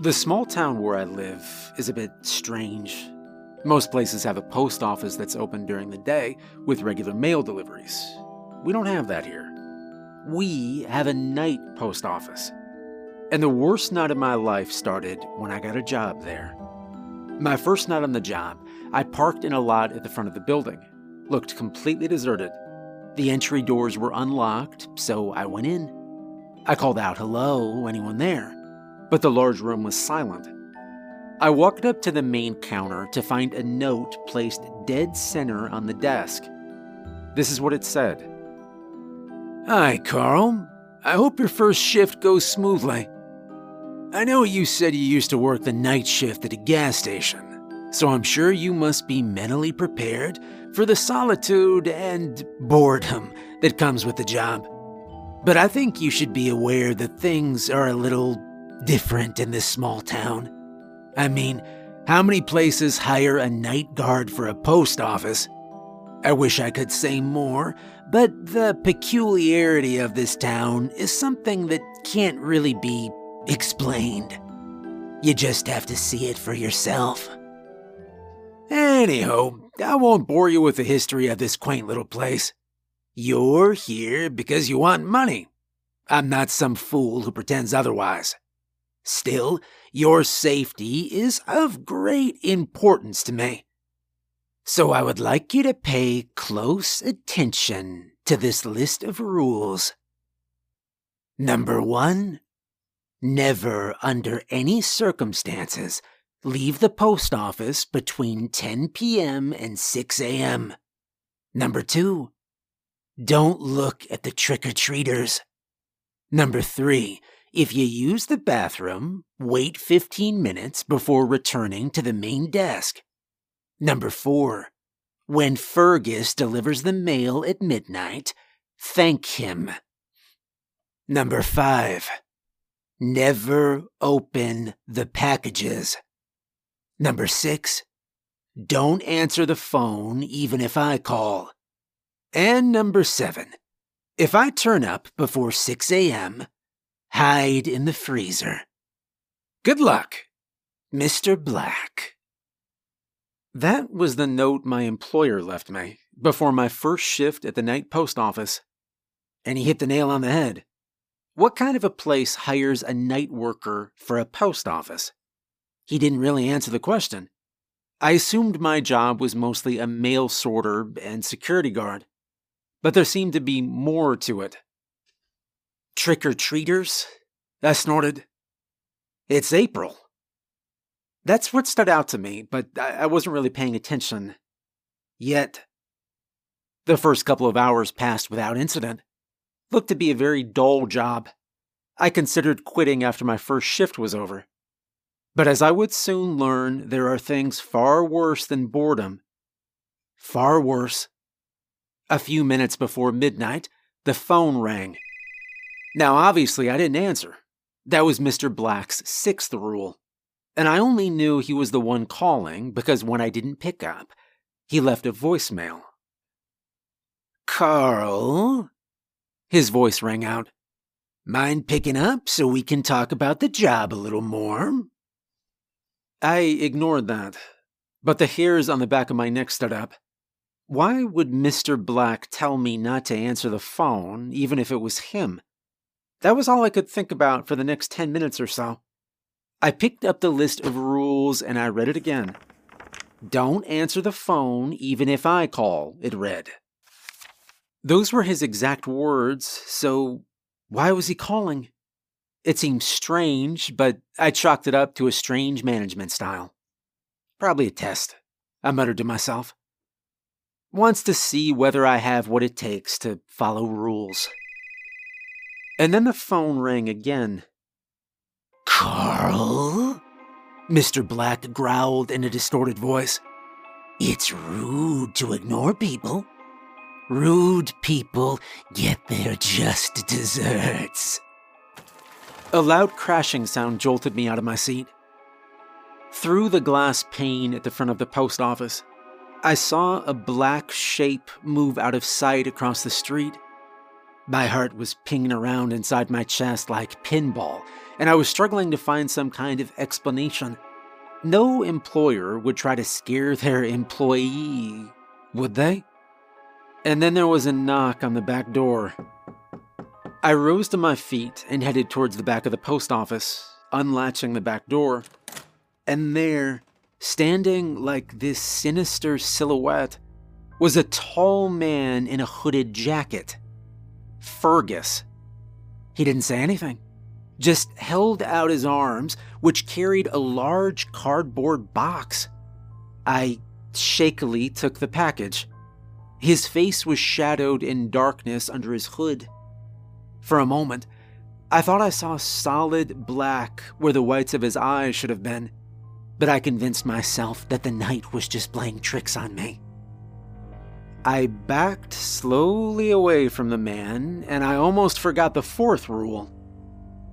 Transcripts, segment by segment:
The small town where I live is a bit strange. Most places have a post office that's open during the day with regular mail deliveries. We don't have that here. We have a night post office. And the worst night of my life started when I got a job there. My first night on the job, I parked in a lot at the front of the building. Looked completely deserted. The entry doors were unlocked, so I went in. I called out, hello, anyone there? But the large room was silent. I walked up to the main counter to find a note placed dead center on the desk. This is what it said Hi, Carl. I hope your first shift goes smoothly. I know you said you used to work the night shift at a gas station, so I'm sure you must be mentally prepared for the solitude and boredom that comes with the job. But I think you should be aware that things are a little different in this small town. I mean, how many places hire a night guard for a post office? I wish I could say more, but the peculiarity of this town is something that can't really be explained. You just have to see it for yourself. Anyhow, I won't bore you with the history of this quaint little place. You're here because you want money. I'm not some fool who pretends otherwise. Still, your safety is of great importance to me. So I would like you to pay close attention to this list of rules. Number one, never under any circumstances leave the post office between 10 p.m. and 6 a.m. Number two, don't look at the trick or treaters. Number three, if you use the bathroom, wait 15 minutes before returning to the main desk. Number four, when Fergus delivers the mail at midnight, thank him. Number five, never open the packages. Number six, don't answer the phone even if I call. And number seven, if I turn up before 6 a.m., Hide in the freezer. Good luck, Mr. Black. That was the note my employer left me before my first shift at the night post office. And he hit the nail on the head. What kind of a place hires a night worker for a post office? He didn't really answer the question. I assumed my job was mostly a mail sorter and security guard, but there seemed to be more to it. Trick or treaters? I snorted. It's April. That's what stood out to me, but I wasn't really paying attention. Yet. The first couple of hours passed without incident. Looked to be a very dull job. I considered quitting after my first shift was over. But as I would soon learn, there are things far worse than boredom. Far worse. A few minutes before midnight, the phone rang. Now, obviously, I didn't answer. That was Mr. Black's sixth rule. And I only knew he was the one calling because when I didn't pick up, he left a voicemail. Carl? His voice rang out. Mind picking up so we can talk about the job a little more? I ignored that, but the hairs on the back of my neck stood up. Why would Mr. Black tell me not to answer the phone, even if it was him? That was all I could think about for the next 10 minutes or so. I picked up the list of rules and I read it again. Don't answer the phone even if I call, it read. Those were his exact words, so why was he calling? It seemed strange, but I chalked it up to a strange management style. Probably a test, I muttered to myself. Wants to see whether I have what it takes to follow rules. And then the phone rang again. Carl? Mr. Black growled in a distorted voice. It's rude to ignore people. Rude people get their just desserts. A loud crashing sound jolted me out of my seat. Through the glass pane at the front of the post office, I saw a black shape move out of sight across the street. My heart was pinging around inside my chest like pinball and I was struggling to find some kind of explanation. No employer would try to scare their employee, would they? And then there was a knock on the back door. I rose to my feet and headed towards the back of the post office, unlatching the back door. And there, standing like this sinister silhouette, was a tall man in a hooded jacket. Fergus. He didn't say anything, just held out his arms, which carried a large cardboard box. I shakily took the package. His face was shadowed in darkness under his hood. For a moment, I thought I saw solid black where the whites of his eyes should have been, but I convinced myself that the night was just playing tricks on me. I backed slowly away from the man, and I almost forgot the fourth rule.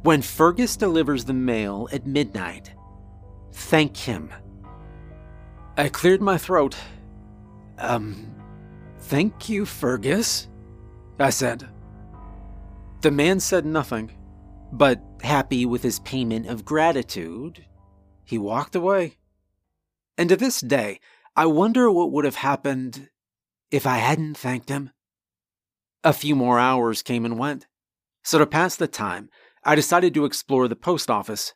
When Fergus delivers the mail at midnight, thank him. I cleared my throat. Um, thank you, Fergus, I said. The man said nothing, but happy with his payment of gratitude, he walked away. And to this day, I wonder what would have happened if I hadn't thanked him. A few more hours came and went, so to pass the time, I decided to explore the post office.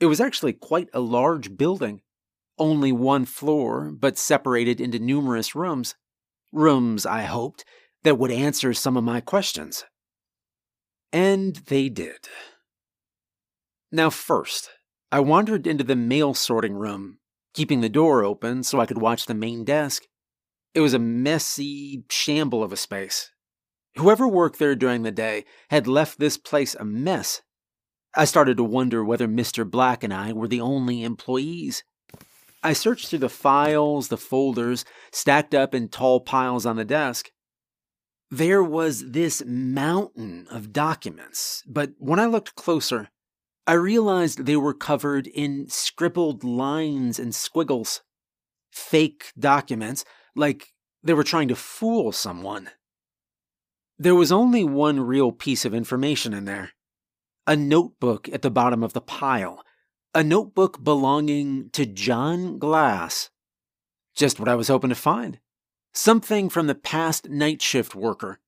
It was actually quite a large building, only one floor, but separated into numerous rooms. Rooms, I hoped, that would answer some of my questions. And they did. Now, first, I wandered into the mail sorting room, keeping the door open so I could watch the main desk. It was a messy shamble of a space. Whoever worked there during the day had left this place a mess. I started to wonder whether Mr. Black and I were the only employees. I searched through the files, the folders, stacked up in tall piles on the desk. There was this mountain of documents, but when I looked closer, I realized they were covered in scribbled lines and squiggles. Fake documents like they were trying to fool someone. There was only one real piece of information in there a notebook at the bottom of the pile, a notebook belonging to John Glass. Just what I was hoping to find. Something from the past night shift worker.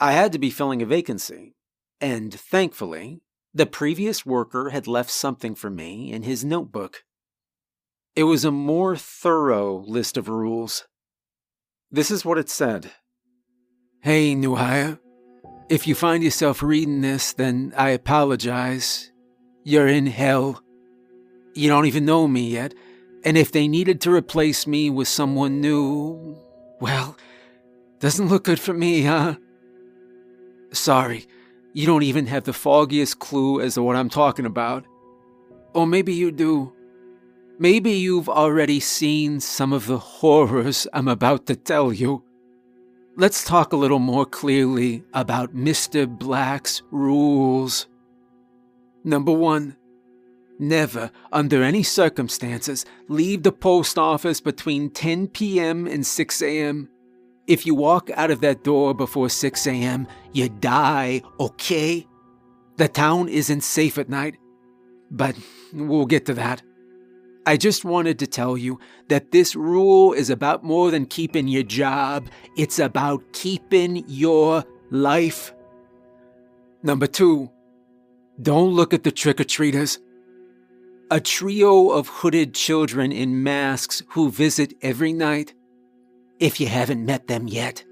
I had to be filling a vacancy, and thankfully, the previous worker had left something for me in his notebook. It was a more thorough list of rules this is what it said Hey, new hire. If you find yourself reading this, then I apologize. You're in hell. You don't even know me yet, and if they needed to replace me with someone new, well, doesn't look good for me, huh? Sorry, you don't even have the foggiest clue as to what I'm talking about. Or maybe you do. Maybe you've already seen some of the horrors I'm about to tell you. Let's talk a little more clearly about Mr. Black's rules. Number one, never, under any circumstances, leave the post office between 10 p.m. and 6 a.m. If you walk out of that door before 6 a.m., you die, okay? The town isn't safe at night, but we'll get to that. I just wanted to tell you that this rule is about more than keeping your job, it's about keeping your life. Number two, don't look at the trick or treaters. A trio of hooded children in masks who visit every night. If you haven't met them yet,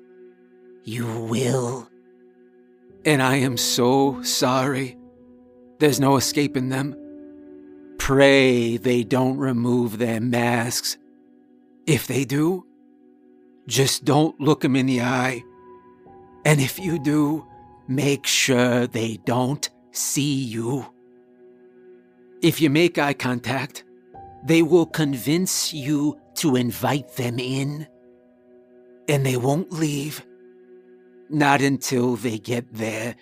you will. And I am so sorry. There's no escaping them. Pray they don't remove their masks. If they do, just don't look them in the eye. And if you do, make sure they don't see you. If you make eye contact, they will convince you to invite them in. And they won't leave. Not until they get their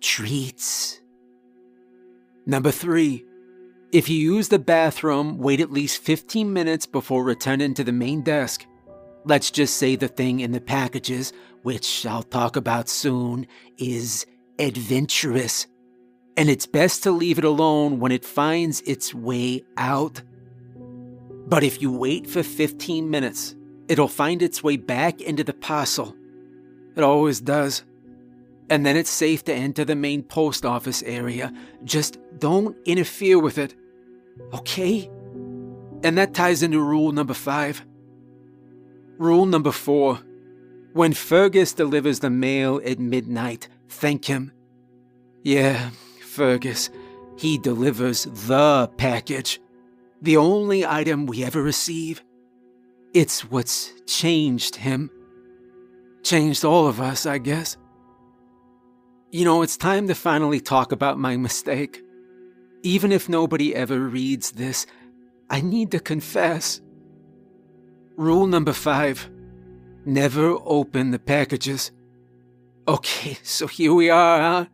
treats. Number three, if you use the bathroom, wait at least 15 minutes before returning to the main desk. Let's just say the thing in the packages, which I'll talk about soon, is adventurous. And it's best to leave it alone when it finds its way out. But if you wait for 15 minutes, it'll find its way back into the parcel. It always does. And then it's safe to enter the main post office area. Just don't interfere with it. Okay? And that ties into rule number five. Rule number four when Fergus delivers the mail at midnight, thank him. Yeah, Fergus, he delivers the package, the only item we ever receive. It's what's changed him. Changed all of us, I guess. You know, it's time to finally talk about my mistake. Even if nobody ever reads this, I need to confess. Rule number five never open the packages. Okay, so here we are, huh?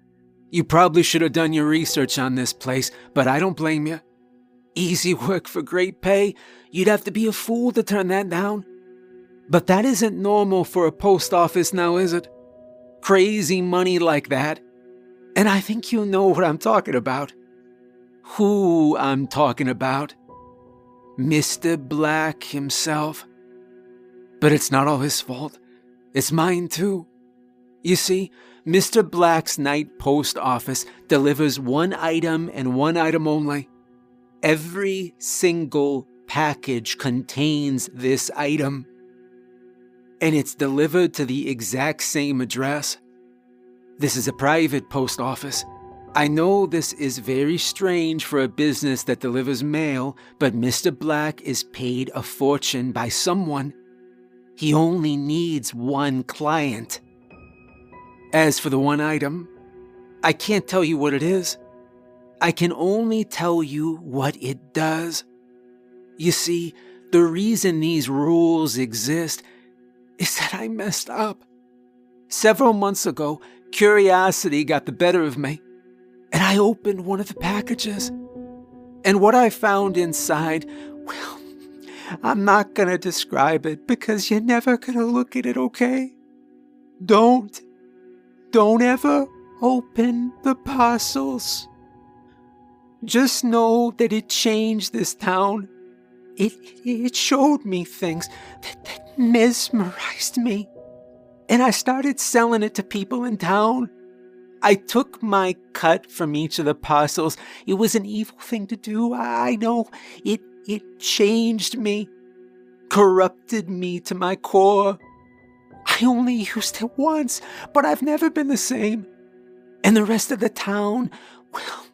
You probably should have done your research on this place, but I don't blame you. Easy work for great pay. You'd have to be a fool to turn that down. But that isn't normal for a post office now, is it? Crazy money like that. And I think you know what I'm talking about. Who I'm talking about. Mr. Black himself. But it's not all his fault. It's mine too. You see, Mr. Black's night post office delivers one item and one item only. Every single package contains this item. And it's delivered to the exact same address. This is a private post office. I know this is very strange for a business that delivers mail, but Mr. Black is paid a fortune by someone he only needs one client. As for the one item, I can't tell you what it is. I can only tell you what it does. You see, the reason these rules exist is that I messed up. Several months ago, curiosity got the better of me, and I opened one of the packages. And what I found inside, well, I'm not going to describe it because you're never going to look at it, okay? Don't. Don't ever open the parcels. Just know that it changed this town. It, it showed me things that, that mesmerized me. And I started selling it to people in town. I took my cut from each of the parcels. It was an evil thing to do. I know. It it changed me, corrupted me to my core. I only used it once, but I've never been the same. And the rest of the town, well,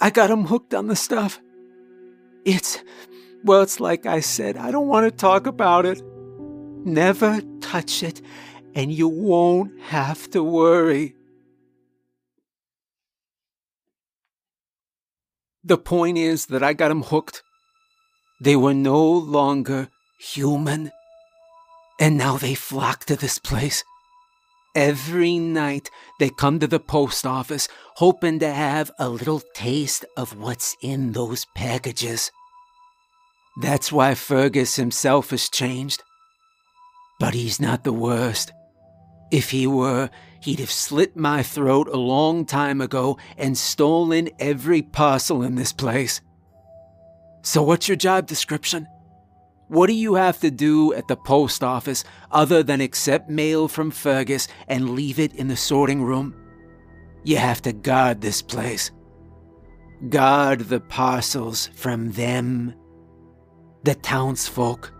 I got 'em hooked on the stuff. It's, well, it's like I said, I don't want to talk about it. Never touch it, and you won't have to worry. The point is that I got them hooked. They were no longer human. And now they flock to this place. Every night they come to the post office hoping to have a little taste of what's in those packages. That's why Fergus himself has changed. But he's not the worst. If he were, he'd have slit my throat a long time ago and stolen every parcel in this place. So, what's your job description? What do you have to do at the post office other than accept mail from Fergus and leave it in the sorting room? You have to guard this place. Guard the parcels from them, the townsfolk.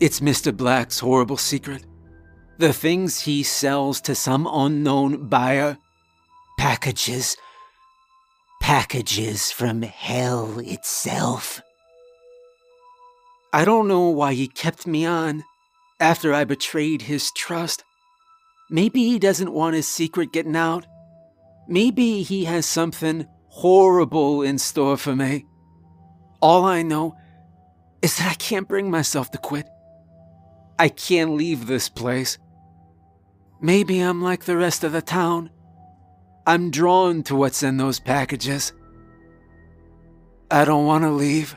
It's Mr. Black's horrible secret the things he sells to some unknown buyer. Packages. Packages from hell itself. I don't know why he kept me on after I betrayed his trust. Maybe he doesn't want his secret getting out. Maybe he has something horrible in store for me. All I know is that I can't bring myself to quit. I can't leave this place. Maybe I'm like the rest of the town. I'm drawn to what's in those packages. I don't want to leave.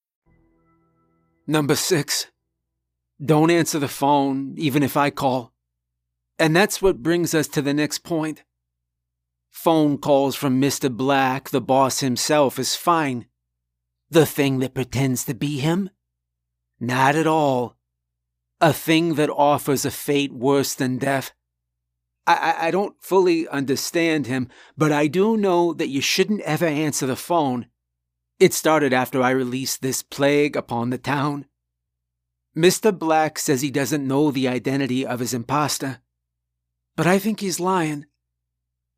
Number six, don't answer the phone even if I call. And that's what brings us to the next point. Phone calls from Mr. Black, the boss himself, is fine. The thing that pretends to be him? Not at all. A thing that offers a fate worse than death. I, I, I don't fully understand him, but I do know that you shouldn't ever answer the phone it started after I released this plague upon the town. Mr. Black says he doesn't know the identity of his impostor, but I think he's lying.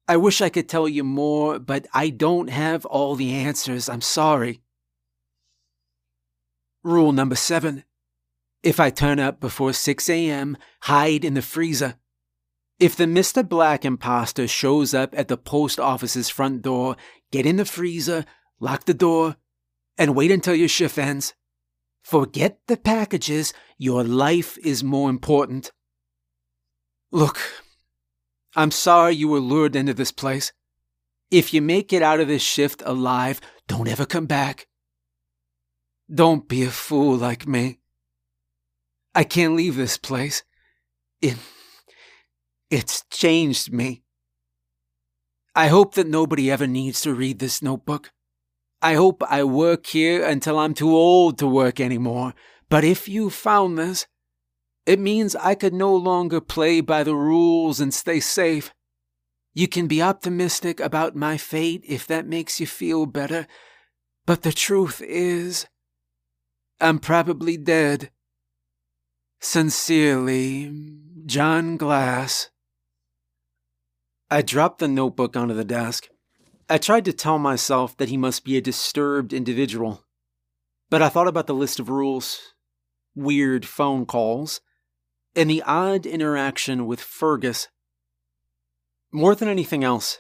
I wish I could tell you more, but I don't have all the answers. I'm sorry. Rule number seven. If I turn up before 6 a.m., hide in the freezer. If the Mr. Black impostor shows up at the post office's front door, get in the freezer, lock the door, and wait until your shift ends. Forget the packages, your life is more important. Look, I'm sorry you were lured into this place. If you make it out of this shift alive, don't ever come back. Don't be a fool like me. I can't leave this place. It, it's changed me. I hope that nobody ever needs to read this notebook. I hope I work here until I'm too old to work anymore. But if you found this, it means I could no longer play by the rules and stay safe. You can be optimistic about my fate if that makes you feel better, but the truth is, I'm probably dead. Sincerely, John Glass. I dropped the notebook onto the desk. I tried to tell myself that he must be a disturbed individual, but I thought about the list of rules, weird phone calls, and the odd interaction with Fergus. More than anything else,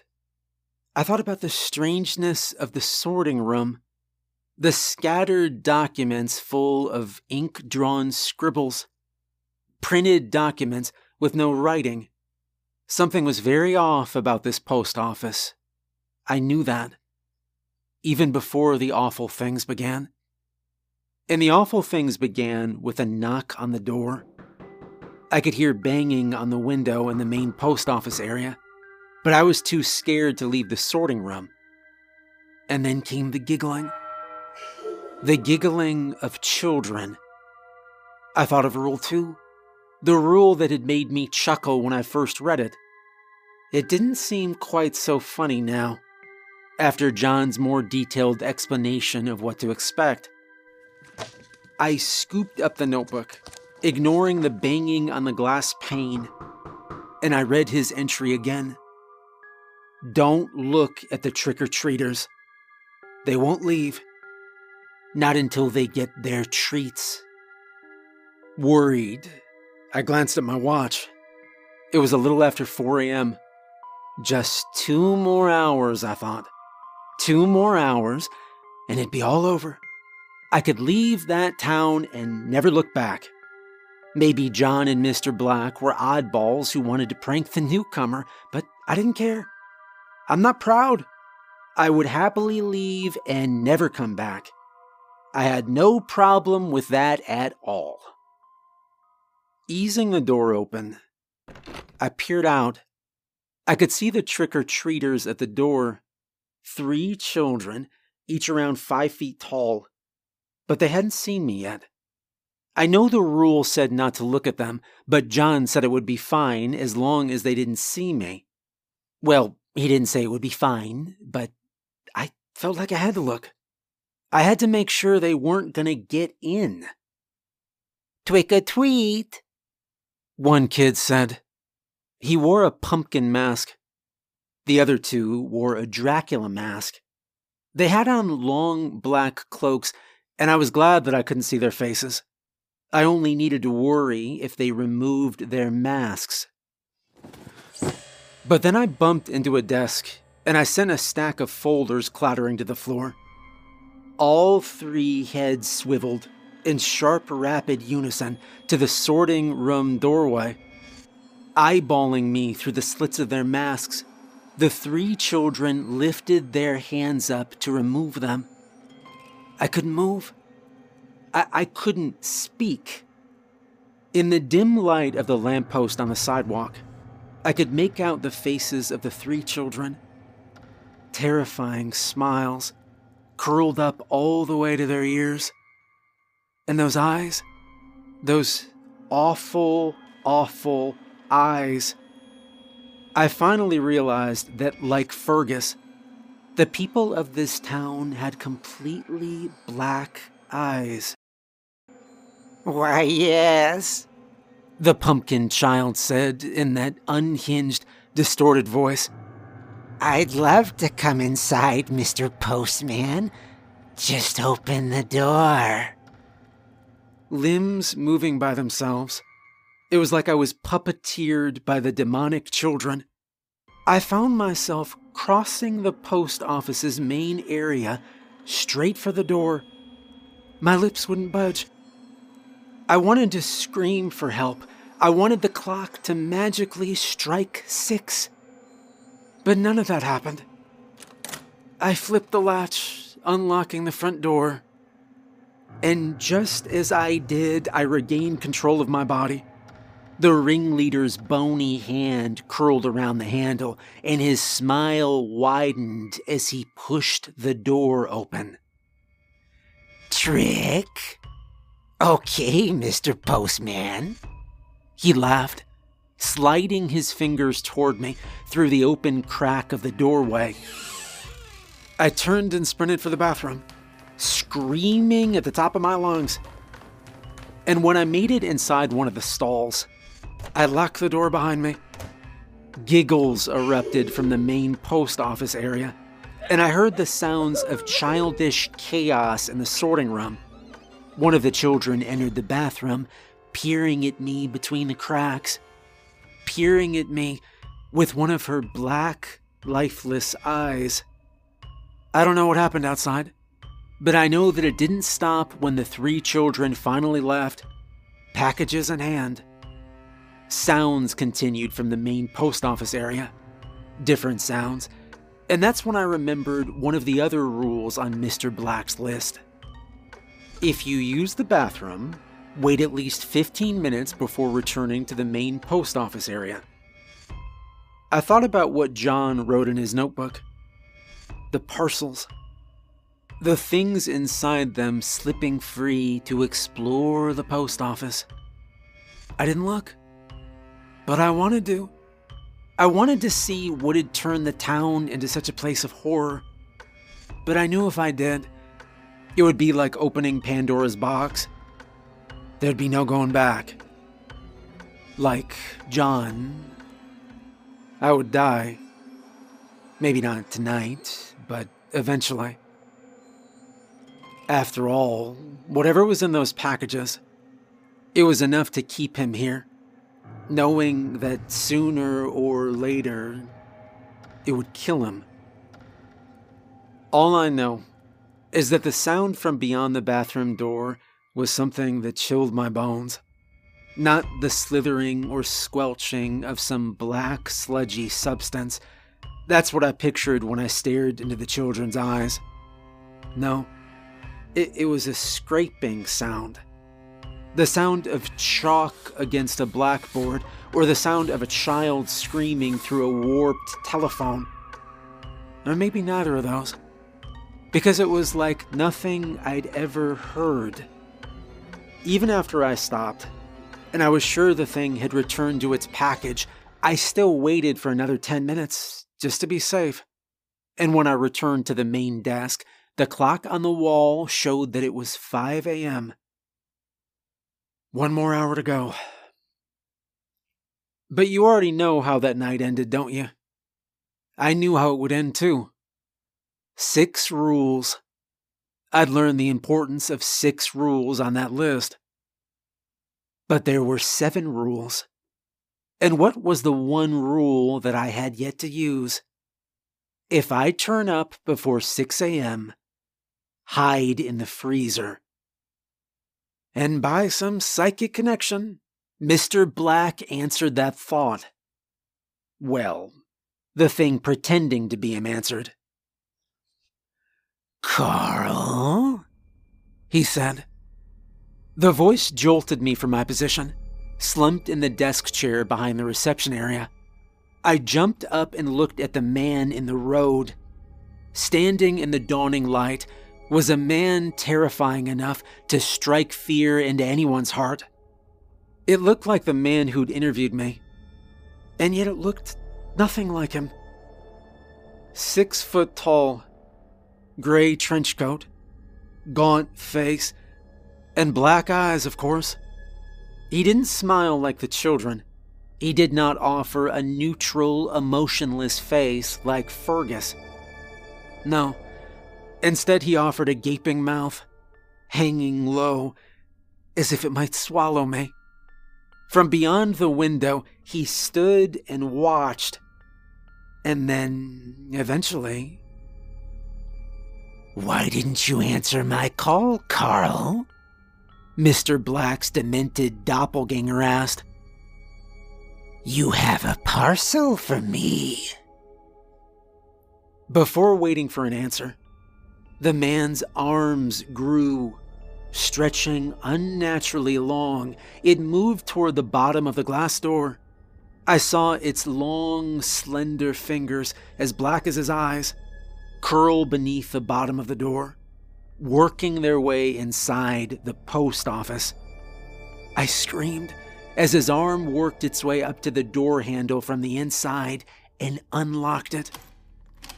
I thought about the strangeness of the sorting room, the scattered documents full of ink drawn scribbles, printed documents with no writing. Something was very off about this post office. I knew that. Even before the awful things began. And the awful things began with a knock on the door. I could hear banging on the window in the main post office area, but I was too scared to leave the sorting room. And then came the giggling. The giggling of children. I thought of Rule 2, the rule that had made me chuckle when I first read it. It didn't seem quite so funny now after John's more detailed explanation of what to expect. I scooped up the notebook, ignoring the banging on the glass pane, and I read his entry again. Don't look at the trick or treaters. They won't leave. Not until they get their treats. Worried, I glanced at my watch. It was a little after 4 a.m. Just two more hours, I thought. Two more hours, and it'd be all over. I could leave that town and never look back. Maybe John and Mr. Black were oddballs who wanted to prank the newcomer, but I didn't care. I'm not proud. I would happily leave and never come back. I had no problem with that at all. Easing the door open, I peered out. I could see the trick or treaters at the door three children, each around five feet tall, but they hadn't seen me yet. I know the rule said not to look at them, but John said it would be fine as long as they didn't see me. Well, he didn't say it would be fine, but I felt like I had to look. I had to make sure they weren't going to get in. Twick a tweet, one kid said. He wore a pumpkin mask, the other two wore a Dracula mask. They had on long black cloaks and I was glad that I couldn't see their faces. I only needed to worry if they removed their masks. But then I bumped into a desk and I sent a stack of folders clattering to the floor. All three heads swiveled in sharp, rapid unison to the sorting room doorway. Eyeballing me through the slits of their masks, the three children lifted their hands up to remove them. I couldn't move. I, I couldn't speak. In the dim light of the lamppost on the sidewalk, I could make out the faces of the three children. Terrifying smiles curled up all the way to their ears. And those eyes, those awful, awful eyes. I finally realized that, like Fergus, the people of this town had completely black eyes. Why, yes, the pumpkin child said in that unhinged, distorted voice. I'd love to come inside, Mr. Postman. Just open the door. Limbs moving by themselves. It was like I was puppeteered by the demonic children. I found myself crossing the post office's main area straight for the door. My lips wouldn't budge. I wanted to scream for help. I wanted the clock to magically strike six. But none of that happened. I flipped the latch, unlocking the front door. And just as I did, I regained control of my body. The ringleader's bony hand curled around the handle, and his smile widened as he pushed the door open. Trick? Okay, Mr. Postman. He laughed, sliding his fingers toward me through the open crack of the doorway. I turned and sprinted for the bathroom, screaming at the top of my lungs. And when I made it inside one of the stalls, I locked the door behind me. Giggles erupted from the main post office area, and I heard the sounds of childish chaos in the sorting room. One of the children entered the bathroom, peering at me between the cracks, peering at me with one of her black, lifeless eyes. I don't know what happened outside, but I know that it didn't stop when the three children finally left, packages in hand. Sounds continued from the main post office area. Different sounds. And that's when I remembered one of the other rules on Mr. Black's list. If you use the bathroom, wait at least 15 minutes before returning to the main post office area. I thought about what John wrote in his notebook the parcels, the things inside them slipping free to explore the post office. I didn't look, but I wanted to. I wanted to see what had turned the town into such a place of horror. But I knew if I did, it would be like opening Pandora's box There'd be no going back. Like John, I would die. Maybe not tonight, but eventually. After all, whatever was in those packages, it was enough to keep him here, knowing that sooner or later it would kill him. All I know is that the sound from beyond the bathroom door was something that chilled my bones. Not the slithering or squelching of some black, sludgy substance. That's what I pictured when I stared into the children's eyes. No, it, it was a scraping sound. The sound of chalk against a blackboard, or the sound of a child screaming through a warped telephone. Or maybe neither of those. Because it was like nothing I'd ever heard even after I stopped, and I was sure the thing had returned to its package, I still waited for another 10 minutes just to be safe. And when I returned to the main desk, the clock on the wall showed that it was 5 a.m. One more hour to go. But you already know how that night ended, don't you? I knew how it would end too. Six rules I'd learned the importance of six rules on that list. But there were seven rules. And what was the one rule that I had yet to use? If I turn up before 6 a.m., hide in the freezer. And by some psychic connection, Mr. Black answered that thought. Well, the thing pretending to be him answered. Carl? He said. The voice jolted me from my position, slumped in the desk chair behind the reception area. I jumped up and looked at the man in the road. Standing in the dawning light was a man terrifying enough to strike fear into anyone's heart. It looked like the man who'd interviewed me, and yet it looked nothing like him. Six foot tall, gray trench coat, gaunt face, and black eyes, of course. He didn't smile like the children. He did not offer a neutral, emotionless face like Fergus. No, instead, he offered a gaping mouth, hanging low, as if it might swallow me. From beyond the window, he stood and watched. And then, eventually. Why didn't you answer my call, Carl? Mr. Black's demented doppelganger asked. You have a parcel for me. Before waiting for an answer, the man's arms grew Stretching unnaturally long, it moved toward the bottom of the glass door. I saw its long, slender fingers, as black as his eyes, curl beneath the bottom of the door, working their way inside the post office. I screamed as his arm worked its way up to the door handle from the inside and unlocked it.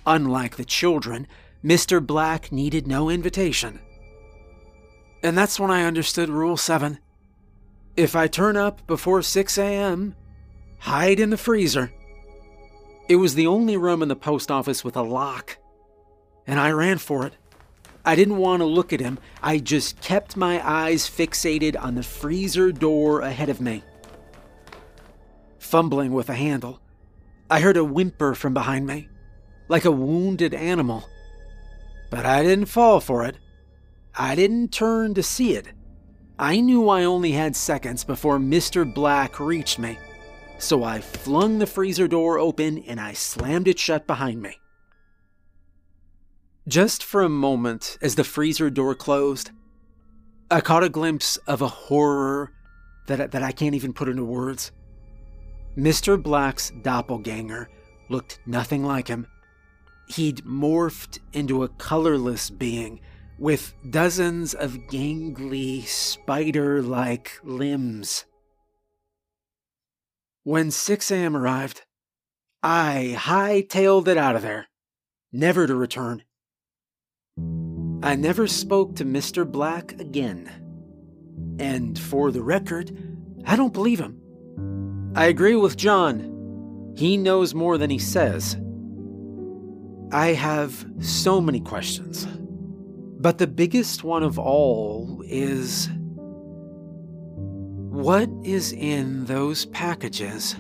Unlike the children, Mr. Black needed no invitation. And that's when I understood Rule 7. If I turn up before 6 a.m., hide in the freezer. It was the only room in the post office with a lock, and I ran for it. I didn't want to look at him, I just kept my eyes fixated on the freezer door ahead of me. Fumbling with a handle, I heard a whimper from behind me, like a wounded animal. But I didn't fall for it. I didn't turn to see it. I knew I only had seconds before Mr. Black reached me, so I flung the freezer door open and I slammed it shut behind me. Just for a moment, as the freezer door closed, I caught a glimpse of a horror that, that I can't even put into words. Mr. Black's doppelganger looked nothing like him. He'd morphed into a colorless being with dozens of gangly, spider like limbs. When 6 a.m. arrived, I hightailed it out of there, never to return. I never spoke to Mr. Black again. And for the record, I don't believe him. I agree with John. He knows more than he says. I have so many questions. But the biggest one of all is what is in those packages?